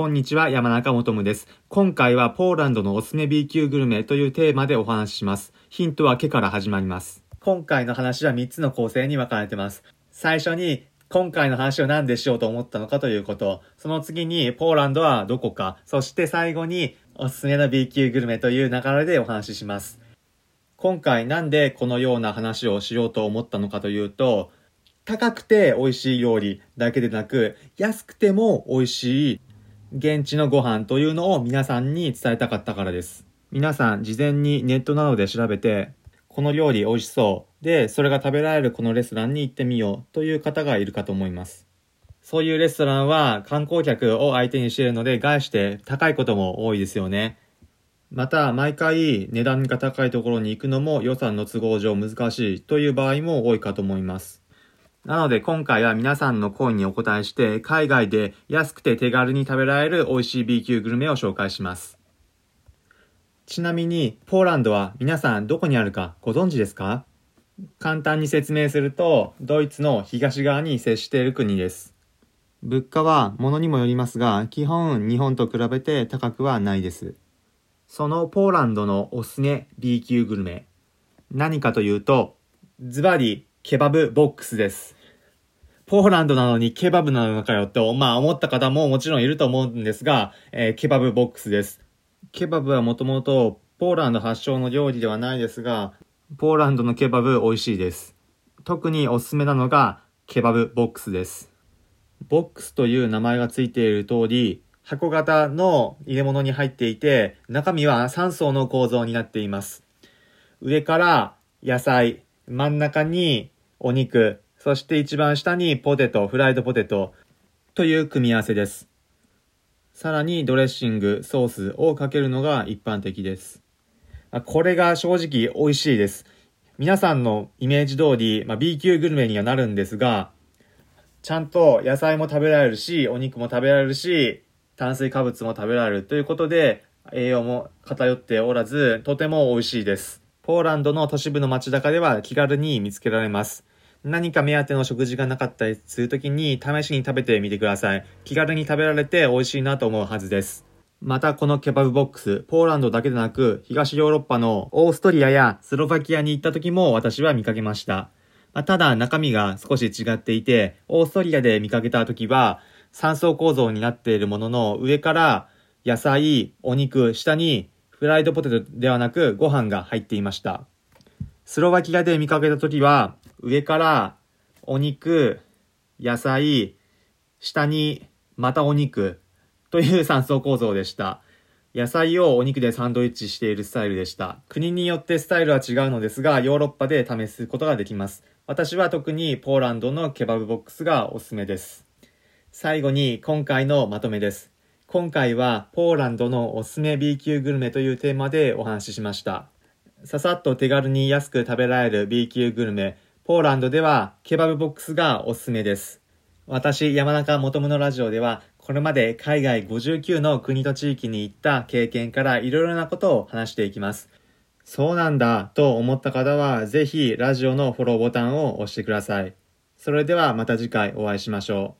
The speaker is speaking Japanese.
こんにちは、山中もとむです。今回はポーランドのおすすめ B 級グルメというテーマでお話しします。ヒントは「け」から始まります。今回の話は3つの構成に分かれてます。最初に、今回の話を何でしようと思ったのかということ。その次に、ポーランドはどこか。そして最後に、おすすめの B 級グルメという流れでお話しします。今回なんでこのような話をしようと思ったのかというと、高くて美味しい料理だけでなく、安くても美味しい現地のご飯というのを皆さんに伝えたかったからです。皆さん事前にネットなどで調べて、この料理美味しそう。で、それが食べられるこのレストランに行ってみようという方がいるかと思います。そういうレストランは観光客を相手にしているので、概して高いことも多いですよね。また、毎回値段が高いところに行くのも予算の都合上難しいという場合も多いかと思います。なので今回は皆さんの声にお答えして、海外で安くて手軽に食べられる美味しい B 級グルメを紹介します。ちなみに、ポーランドは皆さんどこにあるかご存知ですか？簡単に説明すると、ドイツの東側に接している国です。物価は物にもよりますが、基本日本と比べて高くはないです。そのポーランドのおすすめ B 級グルメ。何かというと、ズバリケバブボックスです。ポーランドなのにケバブなのかよと、まあ思った方ももちろんいると思うんですが、えーケバブボックスです。ケバブはもともとポーランド発祥の料理ではないですが、ポーランドのケバブ美味しいです。特におすすめなのがケバブボックスです。ボックスという名前がついている通り、箱型の入れ物に入っていて、中身は3層の構造になっています。上から野菜、真ん中にお肉、そして一番下にポテト、フライドポテトという組み合わせです。さらにドレッシング、ソースをかけるのが一般的です。これが正直美味しいです。皆さんのイメージ通り、まあ、B 級グルメにはなるんですが、ちゃんと野菜も食べられるし、お肉も食べられるし、炭水化物も食べられるということで、栄養も偏っておらず、とても美味しいです。ポーランドの都市部の街中では気軽に見つけられます。何か目当ての食事がなかったりするときに試しに食べてみてください。気軽に食べられて美味しいなと思うはずです。またこのケバブボックス、ポーランドだけでなく東ヨーロッパのオーストリアやスロバキアに行った時も私は見かけました。まあただ中身が少し違っていて、オーストリアで見かけた時は3層構造になっているものの上から野菜、お肉、下にフライドポテトではなくご飯が入っていました。スロバキアで見かけた時は上からお肉、野菜、下にまたお肉という3層構造でした。野菜をお肉でサンドイッチしているスタイルでした。国によってスタイルは違うのですが、ヨーロッパで試すことができます。私は特にポーランドのケバブボックスがおすすめです。最後に今回のまとめです。今回はポーランドのおすすめ B 級グルメというテーマでお話ししました。ささっと手軽に安く食べられる B 級グルメ、ポーランドではケバブボックスがおすすめです。私、山中元のラジオでは、これまで海外59の国と地域に行った経験からいろいろなことを話していきます。そうなんだと思った方は、ぜひラジオのフォローボタンを押してください。それではまた次回お会いしましょう。